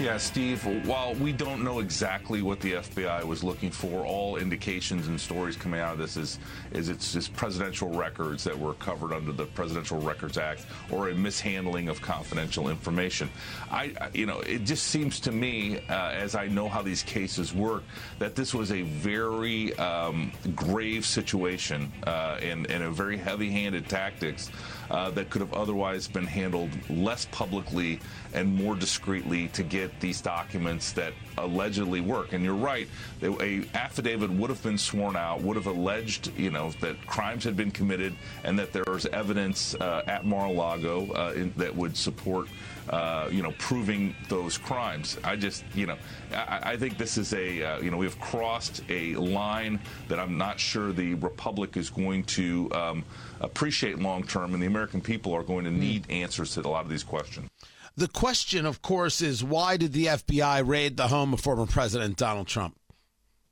Yeah, Steve, while we don't know exactly what the FBI was looking for, all indications and stories coming out of this is, is it's just presidential records that were covered under the Presidential Records Act or a mishandling of confidential information. I, you know, it just seems to me, uh, as I know how these cases work, that this was a very um, grave situation uh, and, and a very heavy-handed tactics uh, that could have otherwise been handled less publicly and more discreetly to get these documents that allegedly work. And you're right, a affidavit would have been sworn out, would have alleged, you know, that crimes had been committed and that there was evidence uh, at Mar-a-Lago uh, in, that would support. Uh, you know, proving those crimes. I just, you know, I, I think this is a, uh, you know, we've crossed a line that I'm not sure the Republic is going to um, appreciate long term, and the American people are going to need mm. answers to a lot of these questions. The question, of course, is why did the FBI raid the home of former President Donald Trump?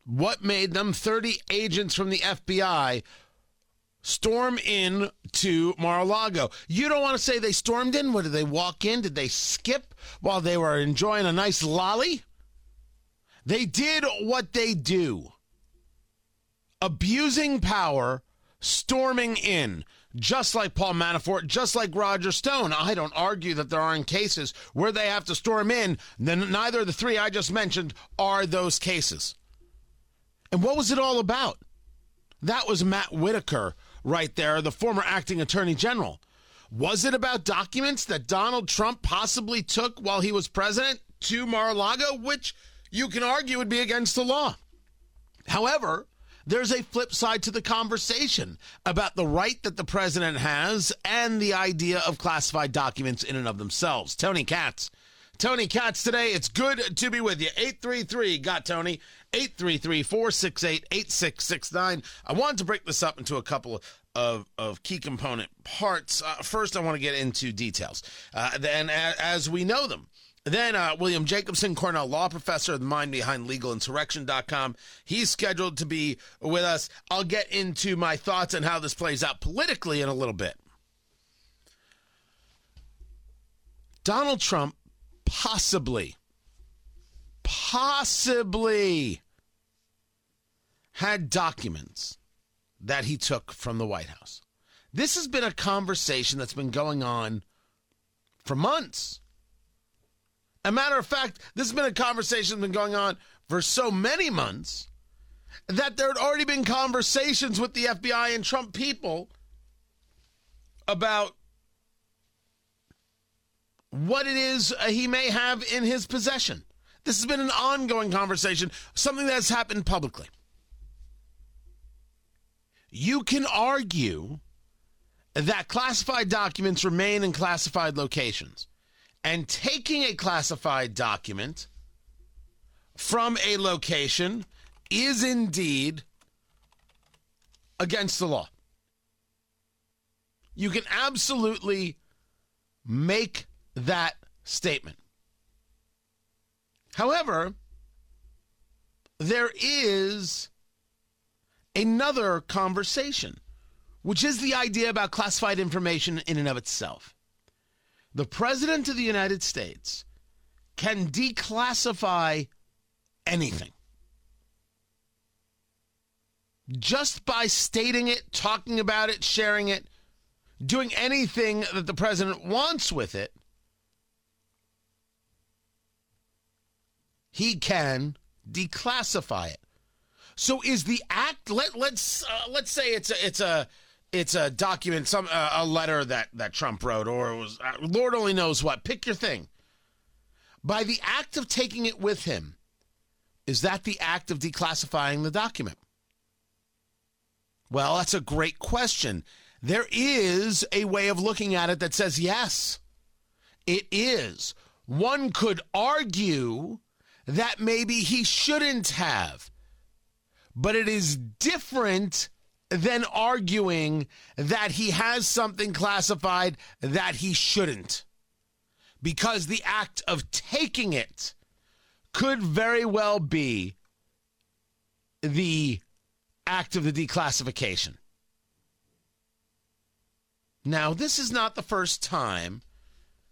What made them 30 agents from the FBI storm in to Mar-a-Lago? You don't want to say they stormed in. What did they walk in? Did they skip while they were enjoying a nice lolly? They did what they do. Abusing power, storming in just like Paul Manafort, just like Roger Stone. I don't argue that there aren't cases where they have to storm in. Then neither of the three I just mentioned are those cases. And what was it all about? That was Matt Whitaker right there, the former acting attorney general. Was it about documents that Donald Trump possibly took while he was president to Mar a Lago, which you can argue would be against the law? However, there's a flip side to the conversation about the right that the president has and the idea of classified documents in and of themselves. Tony Katz. Tony Katz today. It's good to be with you. 833 got Tony. 833 468 8669. I wanted to break this up into a couple of, of key component parts. Uh, first, I want to get into details. Uh, then, as we know them, then uh, William Jacobson, Cornell law professor, the mind behind legalinsurrection.com. He's scheduled to be with us. I'll get into my thoughts on how this plays out politically in a little bit. Donald Trump possibly, possibly had documents that he took from the White House. This has been a conversation that's been going on for months. A matter of fact, this has been a conversation that's been going on for so many months that there had already been conversations with the FBI and Trump people about what it is uh, he may have in his possession. This has been an ongoing conversation, something that's happened publicly. You can argue that classified documents remain in classified locations and taking a classified document from a location is indeed against the law. You can absolutely make that statement. However, there is another conversation, which is the idea about classified information in and of itself the President of the United States can declassify anything. Just by stating it, talking about it, sharing it, doing anything that the president wants with it, he can declassify it. So is the act let let's uh, let's say it's a it's a it's a document, some uh, a letter that that Trump wrote, or was uh, Lord only knows what. Pick your thing. By the act of taking it with him, is that the act of declassifying the document? Well, that's a great question. There is a way of looking at it that says yes, it is. One could argue that maybe he shouldn't have, but it is different than arguing that he has something classified that he shouldn't. Because the act of taking it could very well be the act of the declassification. Now, this is not the first time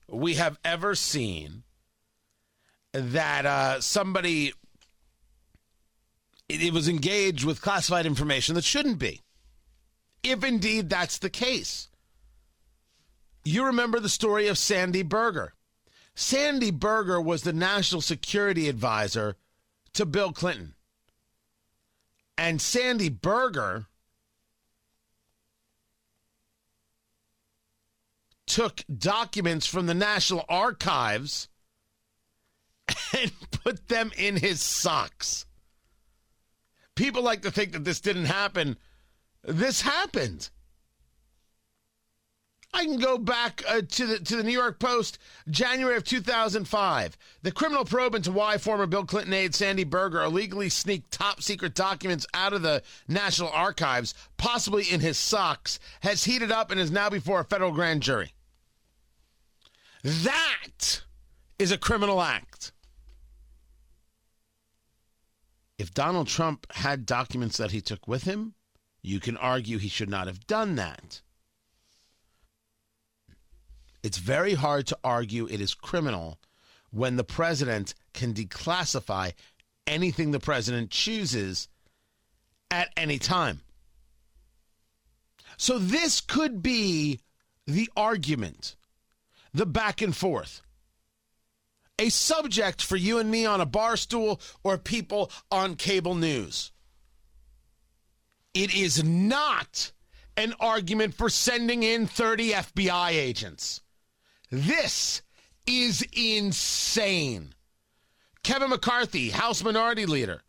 we have ever seen that uh, somebody it, it was engaged with classified information that shouldn't be. If indeed that's the case. You remember the story of Sandy Berger. Sandy Berger was the national security advisor to Bill Clinton. And Sandy Berger took documents from the National Archives and put them in his socks. People like to think that this didn't happen. This happened. I can go back uh, to the to the New York Post, January of 2005. The criminal probe into why former Bill Clinton aide Sandy Berger illegally sneaked top secret documents out of the National Archives, possibly in his socks, has heated up and is now before a federal grand jury. That is a criminal act. If Donald Trump had documents that he took with him, you can argue he should not have done that. It's very hard to argue it is criminal when the president can declassify anything the president chooses at any time. So this could be the argument, the back and forth. A subject for you and me on a bar stool or people on cable news. It is not an argument for sending in 30 FBI agents. This is insane. Kevin McCarthy, House Minority Leader,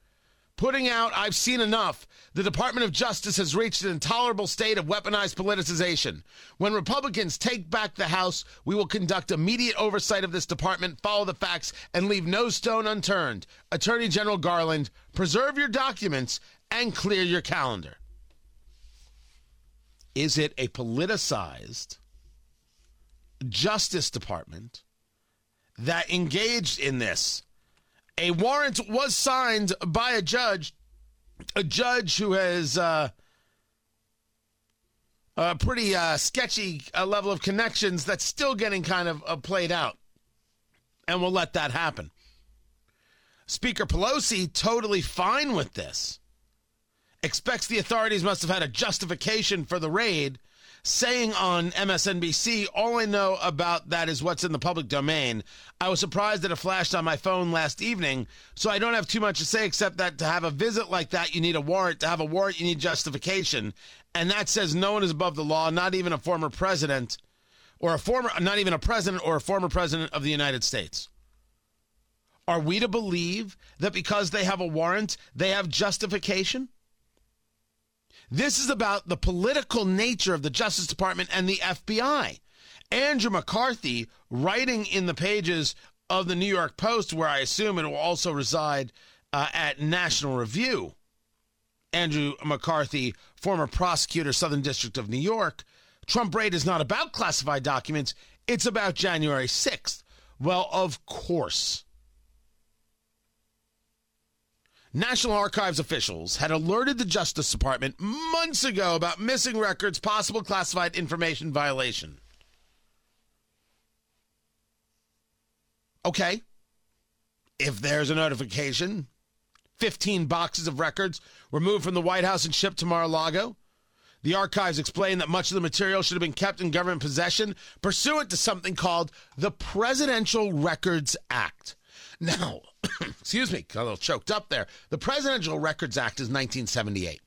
putting out I've seen enough. The Department of Justice has reached an intolerable state of weaponized politicization. When Republicans take back the House, we will conduct immediate oversight of this department, follow the facts, and leave no stone unturned. Attorney General Garland, preserve your documents and clear your calendar. Is it a politicized Justice Department that engaged in this. A warrant was signed by a judge, a judge who has uh, a pretty uh, sketchy uh, level of connections that's still getting kind of uh, played out. And we'll let that happen. Speaker Pelosi, totally fine with this, expects the authorities must have had a justification for the raid saying on MSNBC, all I know about that is what's in the public domain. I was surprised that it flashed on my phone last evening, so I don't have too much to say except that to have a visit like that, you need a warrant. To have a warrant, you need justification. And that says no one is above the law, not even a former president or a former, not even a president or a former president of the United States. Are we to believe that because they have a warrant, they have justification? This is about the political nature of the Justice Department and the FBI. Andrew McCarthy, writing in the pages of the New York Post, where I assume it will also reside uh, at National Review. Andrew McCarthy, former prosecutor, Southern District of New York. Trump raid is not about classified documents, it's about January 6th. Well, of course. National Archives officials had alerted the Justice Department months ago about missing records, possible classified information violation. Okay. If there's a notification, 15 boxes of records were moved from the White House and shipped to Mar a Lago. The archives explained that much of the material should have been kept in government possession pursuant to something called the Presidential Records Act. Now, excuse me, got a little choked up there. The Presidential Records Act is 1978.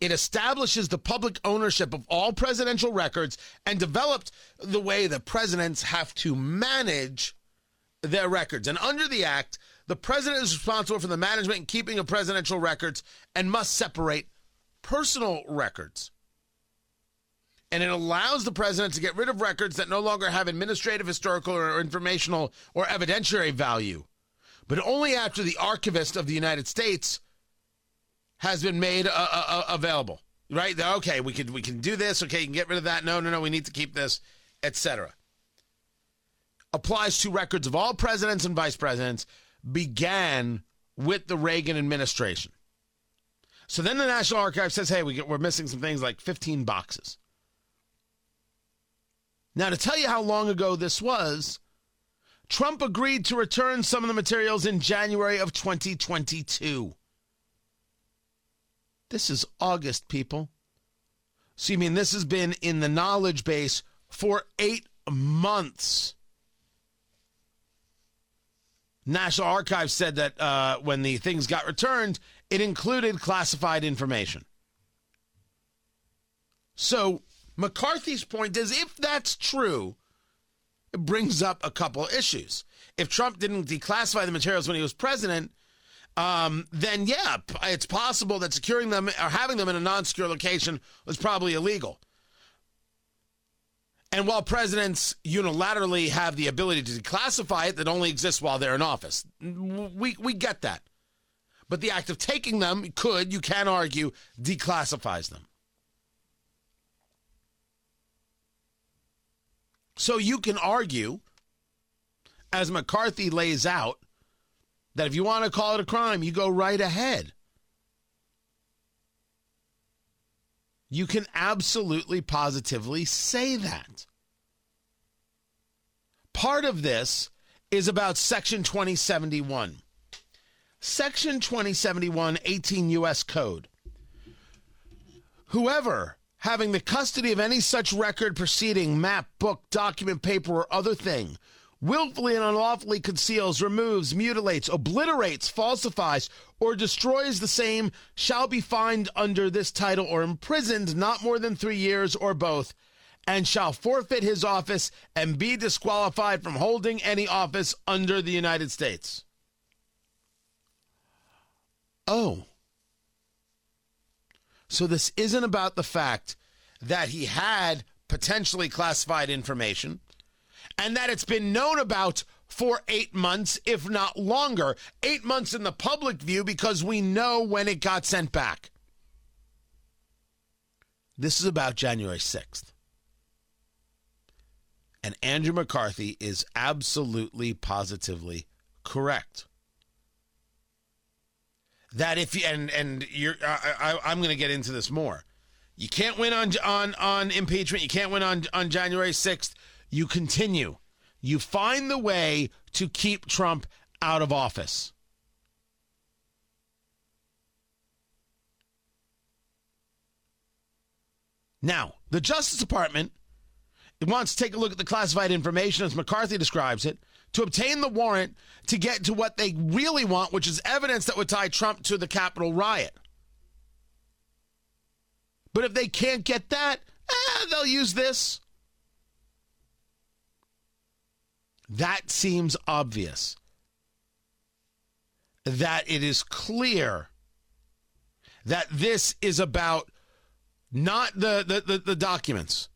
It establishes the public ownership of all presidential records and developed the way that presidents have to manage their records. And under the act, the president is responsible for the management and keeping of presidential records and must separate personal records. And it allows the president to get rid of records that no longer have administrative, historical, or informational or evidentiary value but only after the archivist of the United States has been made uh, uh, uh, available. right? Okay, we can we can do this. Okay, you can get rid of that. No, no, no, we need to keep this, etc. Applies to records of all presidents and vice presidents. Began with the Reagan administration. So then the National Archives says, "Hey, we get, we're missing some things like 15 boxes." Now, to tell you how long ago this was, Trump agreed to return some of the materials in January of 2022. This is August, people. So you mean this has been in the knowledge base for eight months? National Archives said that uh, when the things got returned, it included classified information. So McCarthy's point is if that's true, it brings up a couple issues. If Trump didn't declassify the materials when he was president, um, then yeah, it's possible that securing them or having them in a non secure location was probably illegal. And while presidents unilaterally have the ability to declassify it, that only exists while they're in office. We, we get that. But the act of taking them could, you can argue, declassifies them. So you can argue, as McCarthy lays out, that if you want to call it a crime, you go right ahead. You can absolutely positively say that. Part of this is about Section 2071. Section 2071, 18 U.S. Code. Whoever having the custody of any such record, proceeding, map, book, document, paper, or other thing willfully and unlawfully conceals, removes, mutilates, obliterates, falsifies, or destroys the same shall be fined under this title or imprisoned not more than three years or both, and shall forfeit his office and be disqualified from holding any office under the United States. Oh. So this isn't about the fact that he had potentially classified information and that it's been known about for eight months, if not longer. Eight months in the public view because we know when it got sent back. This is about January 6th. And Andrew McCarthy is absolutely, positively correct. That if you, and, and you're, I, I, I'm going to get into this more. You can't win on, on, on impeachment. You can't win on, on January 6th you continue. You find the way to keep Trump out of office. Now, the Justice Department wants to take a look at the classified information, as McCarthy describes it, to obtain the warrant to get to what they really want, which is evidence that would tie Trump to the Capitol riot. But if they can't get that, eh, they'll use this. That seems obvious. That it is clear that this is about not the, the, the, the documents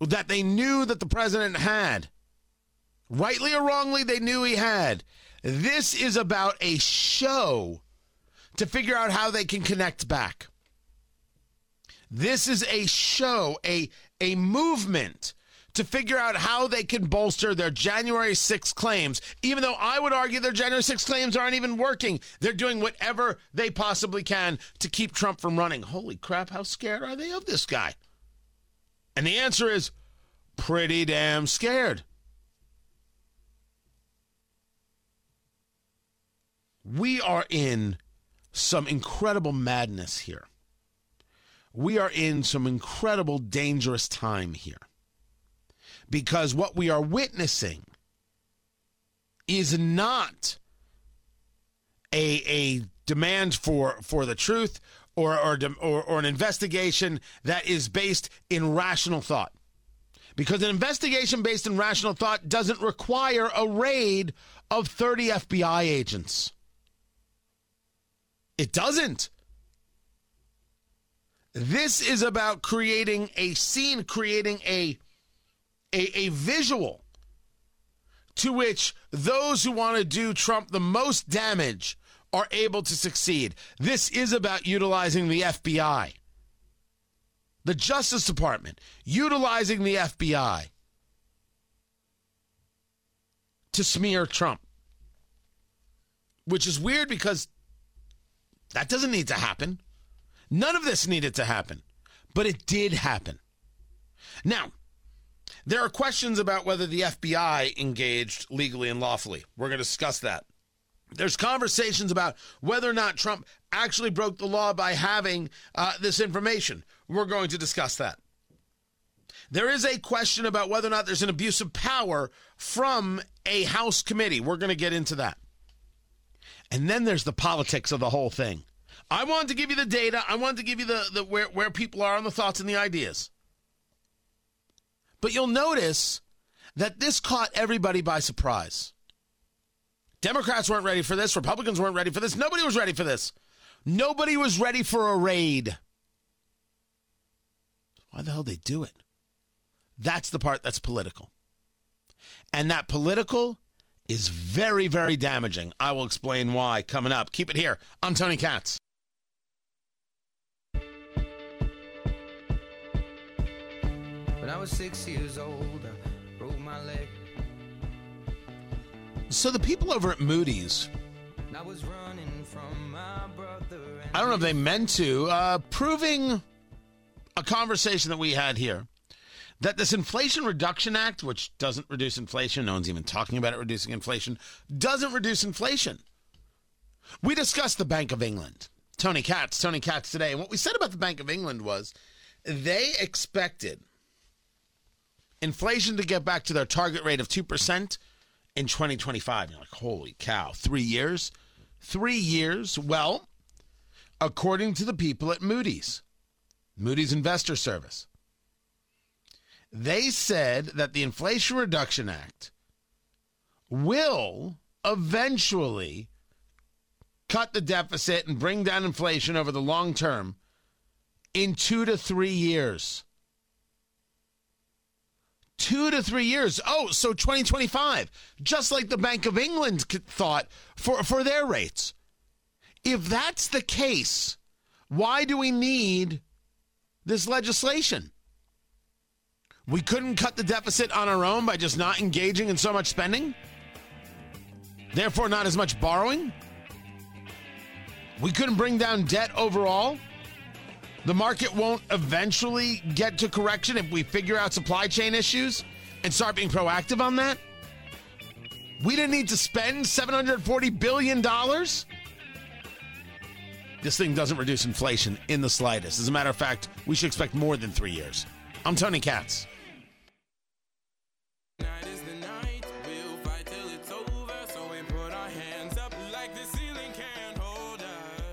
that they knew that the president had. Rightly or wrongly, they knew he had. This is about a show to figure out how they can connect back. This is a show, a, a movement to figure out how they can bolster their January 6 claims, even though I would argue their January 6 claims aren't even working. They're doing whatever they possibly can to keep Trump from running. Holy crap, how scared are they of this guy? And the answer is pretty damn scared. We are in some incredible madness here. We are in some incredible dangerous time here because what we are witnessing is not a, a demand for, for the truth or, or, or, or an investigation that is based in rational thought. Because an investigation based in rational thought doesn't require a raid of 30 FBI agents. It doesn't. This is about creating a scene, creating a a, a visual to which those who want to do Trump the most damage are able to succeed. This is about utilizing the FBI. the Justice Department utilizing the FBI to smear Trump. Which is weird because that doesn't need to happen. None of this needed to happen, but it did happen. Now, there are questions about whether the FBI engaged legally and lawfully. We're going to discuss that. There's conversations about whether or not Trump actually broke the law by having uh, this information. We're going to discuss that. There is a question about whether or not there's an abuse of power from a House committee. We're going to get into that. And then there's the politics of the whole thing. I wanted to give you the data. I wanted to give you the, the where, where people are on the thoughts and the ideas. But you'll notice that this caught everybody by surprise. Democrats weren't ready for this. Republicans weren't ready for this. Nobody was ready for this. Nobody was ready for a raid. Why the hell they do it? That's the part that's political. And that political is very, very damaging. I will explain why coming up. Keep it here. I'm Tony Katz. When I was six years old, I broke my leg. So the people over at Moody's, I don't know if they meant to, uh, proving a conversation that we had here that this Inflation Reduction Act, which doesn't reduce inflation, no one's even talking about it reducing inflation, doesn't reduce inflation. We discussed the Bank of England. Tony Katz, Tony Katz today. And what we said about the Bank of England was they expected inflation to get back to their target rate of 2% in 2025. You're like, holy cow, three years? Three years? Well, according to the people at Moody's, Moody's Investor Service, they said that the Inflation Reduction Act will eventually cut the deficit and bring down inflation over the long term in two to three years. Two to three years. Oh, so 2025, just like the Bank of England thought for, for their rates. If that's the case, why do we need this legislation? We couldn't cut the deficit on our own by just not engaging in so much spending? Therefore, not as much borrowing? We couldn't bring down debt overall? The market won't eventually get to correction if we figure out supply chain issues and start being proactive on that? We didn't need to spend $740 billion? This thing doesn't reduce inflation in the slightest. As a matter of fact, we should expect more than three years. I'm Tony Katz.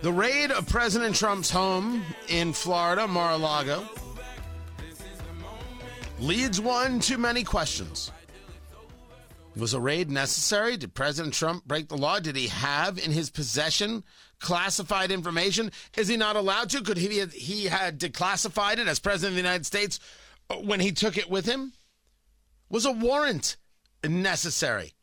The raid of President Trump's home in Florida, Mar a Lago, leads one to many questions. Was a raid necessary? Did President Trump break the law? Did he have in his possession classified information? Is he not allowed to? Could he have, he had declassified it as president of the United States when he took it with him? Was a warrant necessary?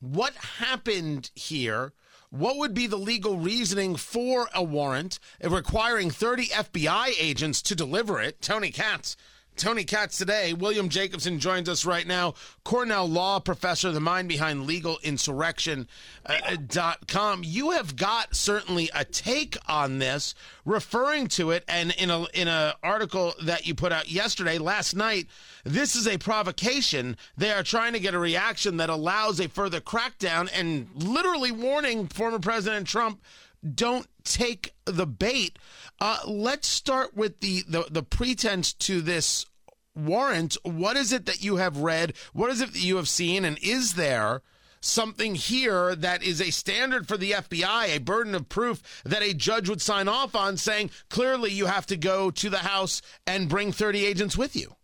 What happened here what would be the legal reasoning for a warrant requiring 30 FBI agents to deliver it? Tony Katz. Tony Katz today. William Jacobson joins us right now. Cornell law professor, the mind behind legalinsurrection.com. Uh, you have got certainly a take on this, referring to it, and in a in an article that you put out yesterday, last night, this is a provocation. They are trying to get a reaction that allows a further crackdown and literally warning former President Trump don't take the bait. Uh, let's start with the, the the pretense to this warrant. What is it that you have read? What is it that you have seen? And is there something here that is a standard for the FBI, a burden of proof that a judge would sign off on, saying clearly you have to go to the House and bring 30 agents with you?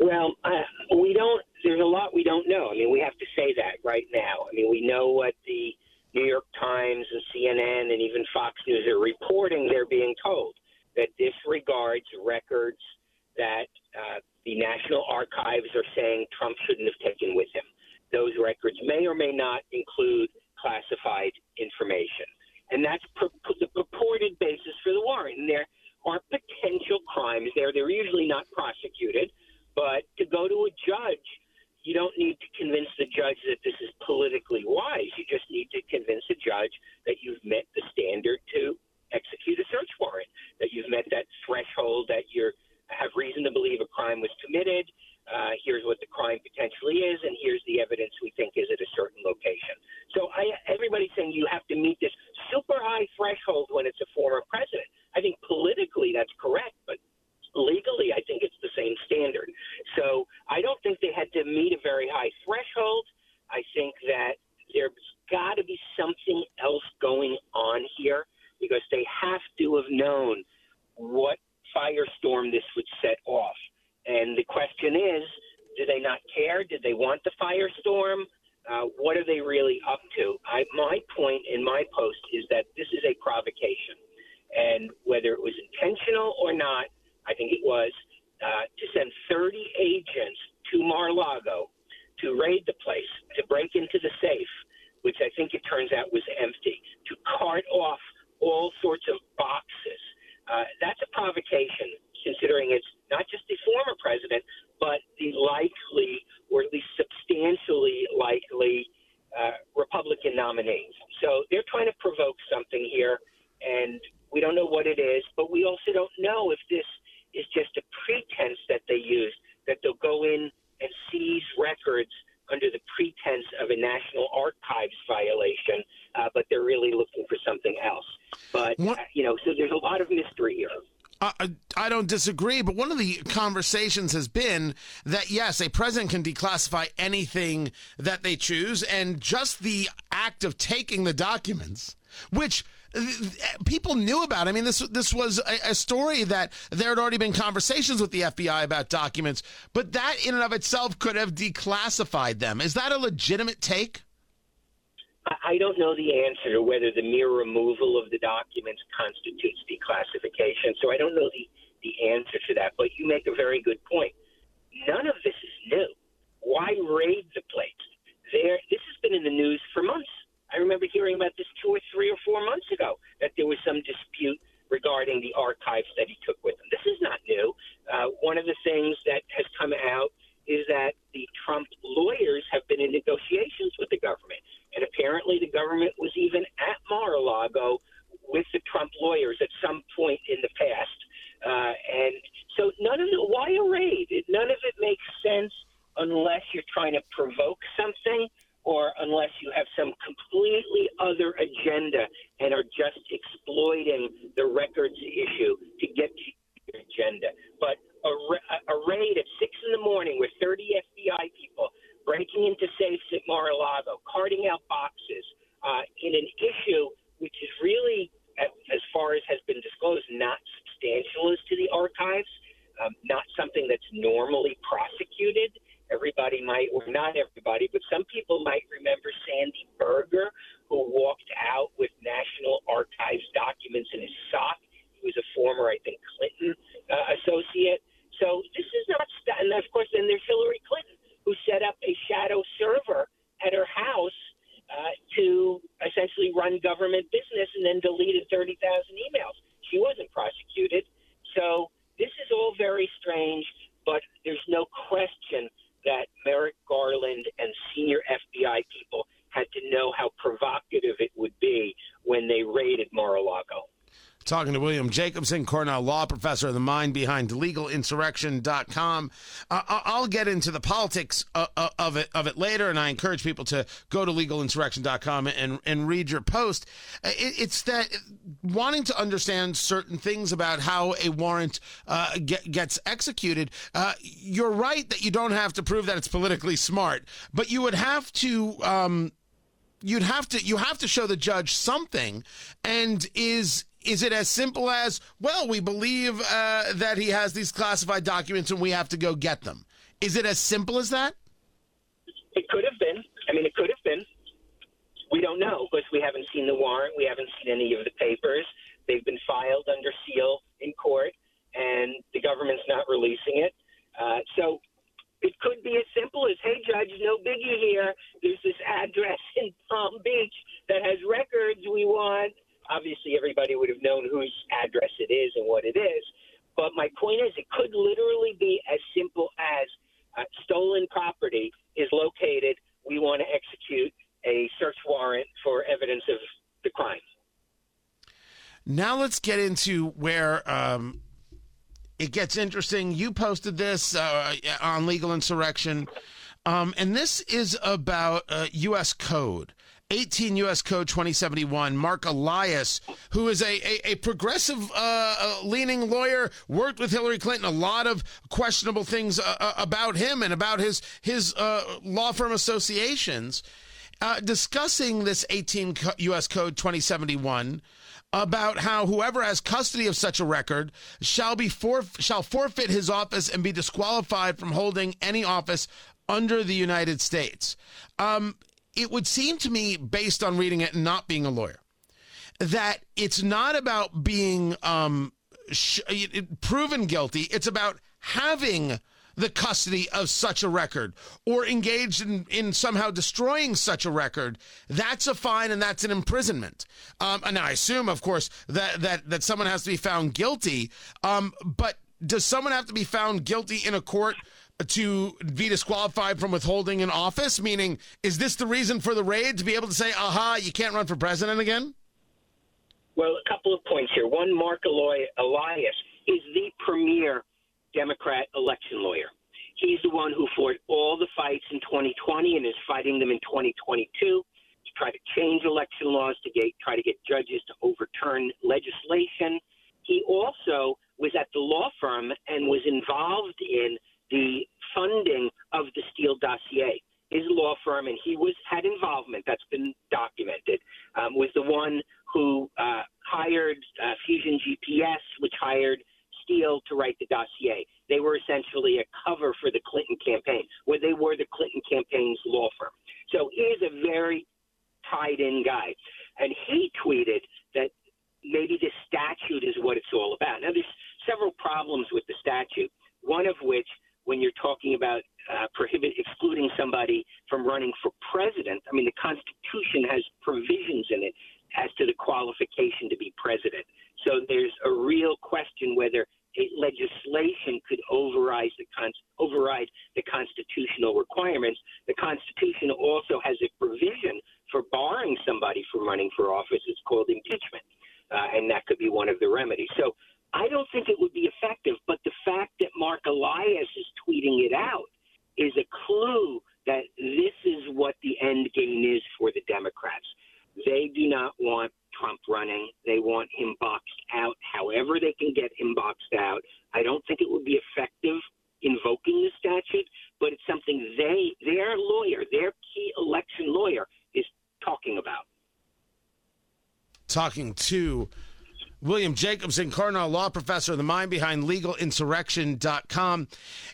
Well, uh, we don't. There's a lot we don't know. I mean, we have to say that right now. I mean, we know what the New York Times and CNN and even Fox News are reporting. They're being told that disregards records that uh, the National Archives are saying Trump shouldn't have taken with him. Those records may or may not include classified information. And that's pur- the purported basis for the warrant. And there, are potential crimes there. they're usually not prosecuted. But to go to a judge, you don't need to convince the judge that this is politically wise. You just need to convince the judge that you've met the standard to execute a search warrant, that you've met that threshold, that you have reason to believe a crime was committed. Uh, here's what the crime potentially is, and here's the evidence we think is at a certain location. So I, everybody's saying you have to meet this super high threshold when it's a former president. I think politically that's correct, but legally I think it's the same standard. So I don't think they had to meet a very high threshold. I think that there's got to be something else going on here because they have to have known what firestorm this would set off. And the question is, do they not care? Did they want the firestorm? Uh, what are they really up to? I, my point in my post is that this is a provocation. And whether it was intentional or not, I think it was, uh, to send 30 agents to Mar-a-Lago to raid the place, to break into the safe, which I think it turns out was empty, to cart off all sorts of boxes. Uh, that's a provocation, considering it's not just the former president, but the likely, or at least substantially likely, uh, Republican nominees. So they're trying to provoke something here, and we don't know what it is, but we also don't know if this is just a pretense that they use, that they'll go in and seize records under the pretense of a National Archives violation, uh, but they're really looking for something else. But, uh, you know, so there's a lot of mystery here. I, I don't disagree, but one of the conversations has been that yes, a president can declassify anything that they choose, and just the act of taking the documents, which people knew about. I mean, this this was a, a, story that there had already been conversations with the FBI about documents, but that in and of itself could have declassified them. Is that a legitimate take? I don't know the answer to whether the mere removal of the documents constitutes declassification, so I don't know the, the answer to that. But you make a very good point. None of this is new. Why raid the place? There, this has been in the news for months. I remember hearing about this two or three or four months ago that there was some dispute regarding the archives that he took with him. This is not new. Uh, one of the things that has come out is that the Trump lawyers have been in negotiations with the government. And apparently, the government was even at Mar a Lago with the Trump lawyers at some point in the past. Uh, and so, none of it, why a raid? None of it makes sense unless you're trying to provoke something or unless you have some completely other agenda and are just exploiting the records issue to get to your agenda. But a, a raid at six in the morning with 30 FBI people breaking into safes at Mar-a-Lago, carting out boxes uh, in an issue which is really, as far as has been disclosed, not substantial as to the archives, um, not something that's normally prosecuted. Everybody might, or not everybody, but some people might remember Sandy Berger, who walked out with National Archives documents in his sock. He was a former, I think, Clinton uh, associate. So this is not, st- and of course, then there's Hillary Clinton who set up a shadow server at her house uh, to essentially run government business and then deleted 30,000 emails. She wasn't prosecuted. So this is all very strange, but there's no question that Merrick Garland and senior FBI people had to know how provocative it would be when they raided Mar a Lago. Talking to William Jacobson, Cornell law professor, of the mind behind legalinsurrection.com. Uh, I'll get into the politics uh, uh, of it of it later, and I encourage people to go to legalinsurrection.com and and read your post. Uh, it, it's that wanting to understand certain things about how a warrant uh, get, gets executed. Uh, you're right that you don't have to prove that it's politically smart, but you would have to. Um, you'd have to you have to show the judge something and is is it as simple as, well, we believe uh, that he has these classified documents and we have to go get them? Is it as simple as that? It could have been. I mean, it could have been. We don't know because we haven't seen the warrant. We haven't seen any of the papers. They've been filed under seal in court, and the government's not releasing it. Uh, so it could be as simple as, hey, judge, no biggie here. There's this address in Palm Beach that has records we want obviously everybody would have known whose address it is and what it is. But my point is, it could literally be as simple as uh, stolen property is located. We want to execute a search warrant for evidence of the crime. Now let's get into where um, it gets interesting. You posted this uh, on legal insurrection, um, and this is about uh, U.S. code. 18 U.S. Code 2071. Mark Elias, who is a, a, a progressive uh, uh, leaning lawyer, worked with Hillary Clinton. A lot of questionable things uh, uh about him and about his his uh, law firm associations. Uh, discussing this 18 U.S. Code 2071 about how whoever has custody of such a record shall be for, shall forfeit his office and be disqualified from holding any office under the United States. Um, it would seem to me, based on reading it and not being a lawyer, that it's not about being um, sh- proven guilty. It's about having the custody of such a record or engaged in, in somehow destroying such a record, that's a fine and that's an imprisonment. Um, and I assume, of course, that, that, that someone has to be found guilty. Um, but does someone have to be found guilty in a court to be disqualified from withholding an office? Meaning, is this the reason for the raid to be able to say, aha, you can't run for president again? Well, a couple of points here. One, Mark Elias is the premier Democrat election lawyer. He's the one who fought all the fights in 2020 and is fighting them in 2022 to try to change election laws, to get, try to get judges to overturn legislation. He also was at the law firm and was involved in the funding of the Steele dossier. His law firm, and he was had involvement. That's been documented. Um, was the one who uh, hired uh, Fusion GPS, which hired Steele to write the dossier. They were essentially a cover for the Clinton campaign, where they were the Clinton campaign's law firm. So he is a very tied in guy. And he tweeted that maybe this statute is what it's all about. Now, there's several problems with the statute, one of which when you're talking about uh, prohibit excluding somebody from running for president. I mean, the Constitution has provisions in it as to the qualification to be president. So there's a real question whether legislation could override the con- override the constitutional requirements. The Constitution also has a provision for barring somebody from running for office. It's called impeachment, uh, and that could be one of the remedies. So I don't think it would be effective, but the fact that Mark Elias is tweeting it out is a clue that this is what the end game is for the Democrats. They do not want Trump running. They want him boxed out however they can get him boxed out. I don't think it would be effective invoking the statute, but it's something they, their lawyer, their key election lawyer, is talking about. Talking to William Jacobson, Cornell law professor, the mind behind legalinsurrection.com.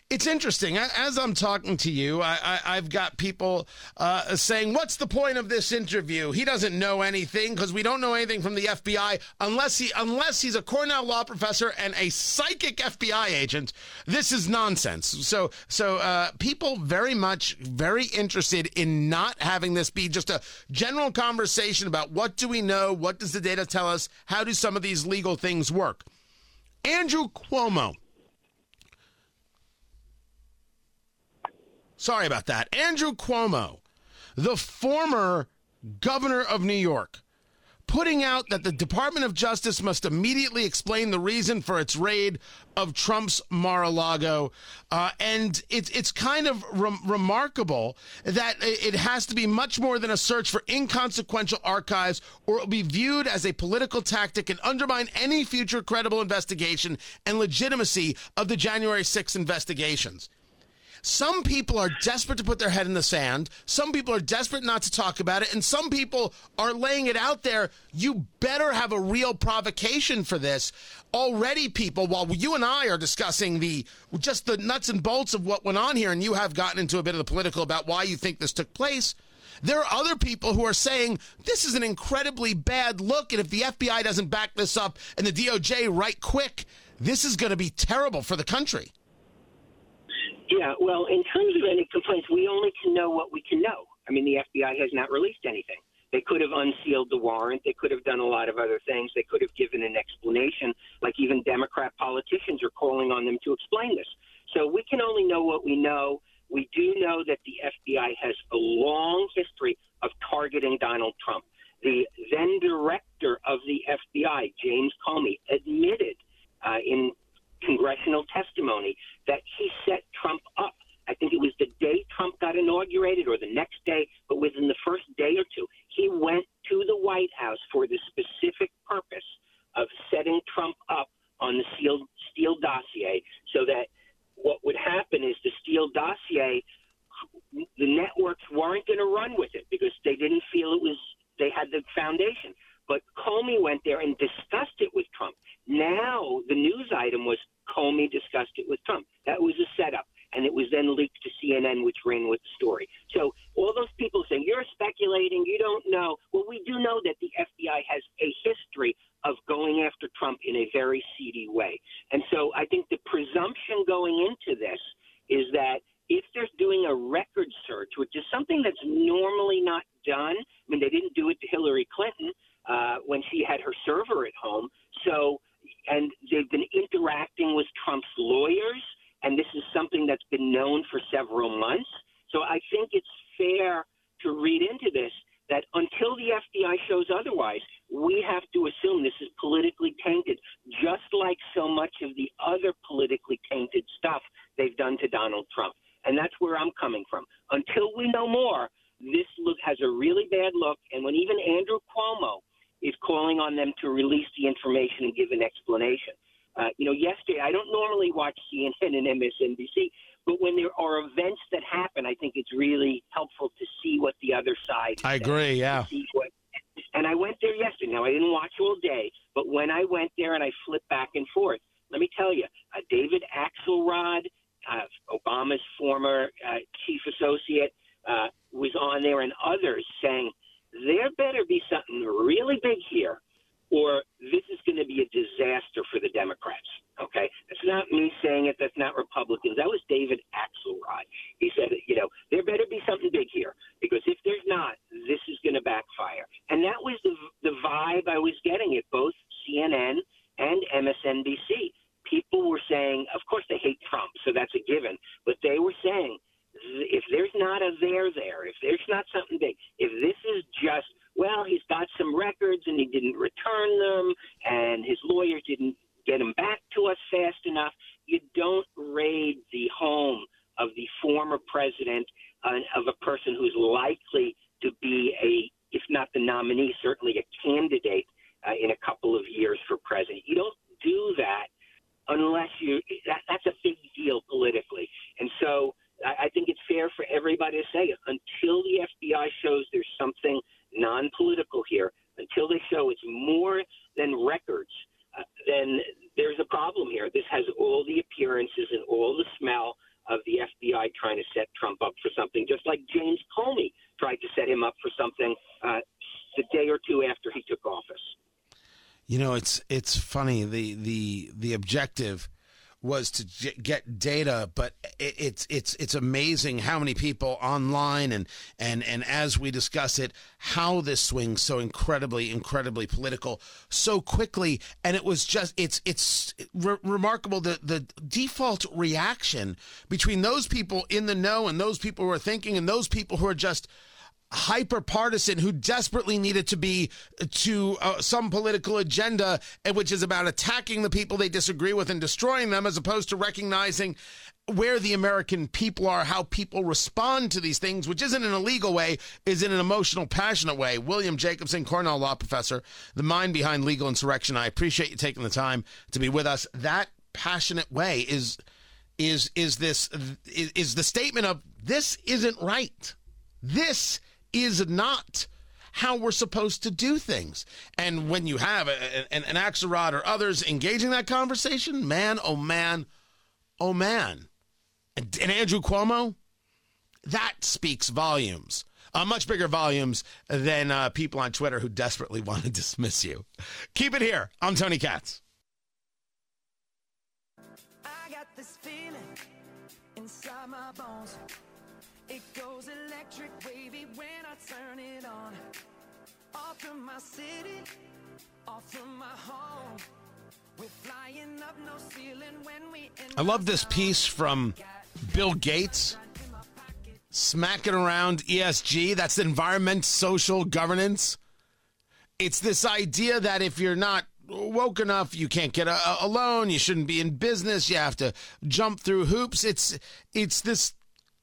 It's interesting. As I'm talking to you, I, have got people uh, saying, What's the point of this interview? He doesn't know anything because we don't know anything from the FBI unless, he, unless he's a Cornell law professor and a psychic FBI agent. This is nonsense. So, so uh, people very much very interested in not having this be just a general conversation about what do we know? What does the data tell us? How do some of these these legal things work. Andrew Cuomo. Sorry about that. Andrew Cuomo, the former governor of New York, putting out that the Department of Justice must immediately explain the reason for its raid of Trump's Mar-a-Lago. Uh, and it's it's kind of re- remarkable that it has to be much more than a search for inconsequential archives or it will be viewed as a political tactic and undermine any future credible investigation and legitimacy of the January 6th investigations. Some people are desperate to put their head in the sand. Some people are desperate not to talk about it. And some people are laying it out there. You better have a real provocation for this. Already, people, while you and I are discussing the just the nuts and bolts of what went on here, and you have gotten into a bit of the political about why you think this took place. There are other people who are saying this is an incredibly bad look, and if the FBI doesn't back this up and the DOJ right quick, this is going to be terrible for the country. Yeah, well, in terms of any complaints, we only can know what we can know. I mean, the FBI has not released anything. They could have unsealed the warrant. They could have done a lot of other things. They could have given an explanation, like even Democrat politicians are calling on them to explain this. So we can only know what we know. We do know that the FBI has a long history of targeting Donald Trump. The then director of the FBI, James Comey, admitted uh, in congressional testimony that he set Trump up. I think it was the day Trump got inaugurated or the next day, but within the first day or two, he went to the White House for the specific purpose of setting Trump up on the Steele, Steele dossier so that what would happen is the Steele dossier, the networks weren't going to run with it because they didn't feel it was, they had the foundation. But Comey went there and discussed it with Trump. Now the news item was Comey discussed it with Trump. That was a setup. And it was then leaked to CNN, which ran with the story. So all those people saying, you're speculating, you don't know. Well, we do know that the FBI has a history of going after Trump in a very seedy way. And so I think the presumption going into this is that if they're doing a record search, which is something that's normally not done, I mean, they didn't do it to Hillary Clinton uh, when she had her server at home. So, and they've been interacting with Trump's lawyers, and this is something that's been known for several months. So I think it's fair to read into this that until the FBI shows otherwise, we have to assume this is politically tainted, just like so much of the other politically tainted stuff they've done to Donald Trump. And that's where I'm coming from. Until we know more, this look has a really bad look. And when even Andrew on them to release the information and give an explanation. Uh, you know, yesterday, I don't normally watch CNN and MSNBC, but when there are events that happen, I think it's really helpful to see what the other side. I agree. Yeah. What, and I went there yesterday. Now I didn't watch all day, but when I went there and I flipped back and forth, let me tell you, uh, David Axelrod, uh, Obama's former uh, chief associate, uh, was on there, and others saying there better be something really big here, or this is going to be a disaster for the Democrats. Okay, that's not me saying it. That's not Republicans. That was David Axelrod. He said, you know, there better be something big here because if there's not, this is going to backfire. And that was the the vibe I was getting at both CNN and MSNBC. People were saying, of course, they hate Trump, so that's a given. But they were saying if there's not a there there, if there's not something big, if this is just well, he's got some records and he didn't return them, and his lawyer didn't get them back to us fast enough, you don't raid the home of the former president uh, of a person who's likely to be a, if not the nominee, certainly a candidate uh, in a couple of years for president. You don't do that unless you. That, that's a big deal politically, and so I, I think it's fair for everybody to say until the FBI shows there's something non political here, until they show it's more than records, uh, then there's a problem here. This has all the appearances and all the smell of the FBI trying to set Trump up for something, just like James Comey tried to set him up for something uh, the day or two after he took office. You know, it's it's funny the the the objective was to get data, but it's it's it's amazing how many people online and and and as we discuss it, how this swings so incredibly incredibly political so quickly, and it was just it's it's re- remarkable the the default reaction between those people in the know and those people who are thinking and those people who are just hyper partisan who desperately needed to be to uh, some political agenda, which is about attacking the people they disagree with and destroying them, as opposed to recognizing where the American people are, how people respond to these things, which isn't in a legal way, is in an emotional, passionate way. William Jacobson, Cornell Law Professor, the mind behind legal insurrection. I appreciate you taking the time to be with us. That passionate way is is is this is, is the statement of this isn't right. This is not how we're supposed to do things. And when you have a, an, an Axelrod or others engaging that conversation, man, oh man, oh man. And, and Andrew Cuomo, that speaks volumes. Uh, much bigger volumes than uh, people on Twitter who desperately want to dismiss you. Keep it here. I'm Tony Katz. I got this feeling inside my bones. It goes electric turn it on. Off from my city, off from my home. I love this piece from Bill Gates smacking around ESG. That's environment, social governance. It's this idea that if you're not woke enough, you can't get a, a loan. You shouldn't be in business. You have to jump through hoops. It's it's this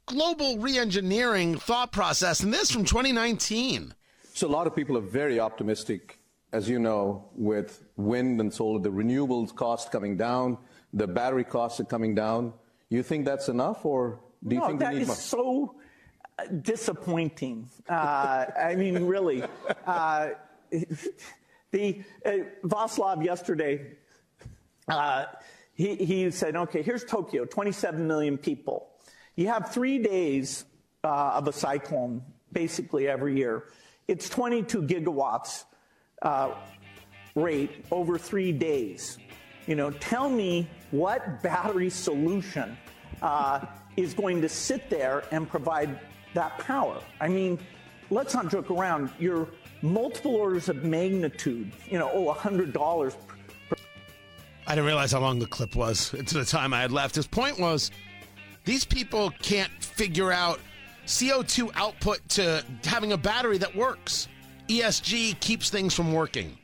global reengineering thought process, and this from 2019. So a lot of people are very optimistic, as you know, with wind and solar, the renewables cost coming down, the battery costs are coming down. You think that's enough, or do you no, think that need is more? so uh, disappointing. Uh, I mean, really. Uh, the uh, Václav yesterday, uh, he, he said, okay, here's Tokyo, 27 million people. You have three days uh, of a cyclone basically every year. It's 22 gigawatts uh, rate over three days. You know, tell me what battery solution uh, is going to sit there and provide that power. I mean, let's not joke around. You're multiple orders of magnitude, you know, oh, $100 per- I didn't realize how long the clip was to the time I had left. His point was these people can't figure out CO2 output to having a battery that works. ESG keeps things from working.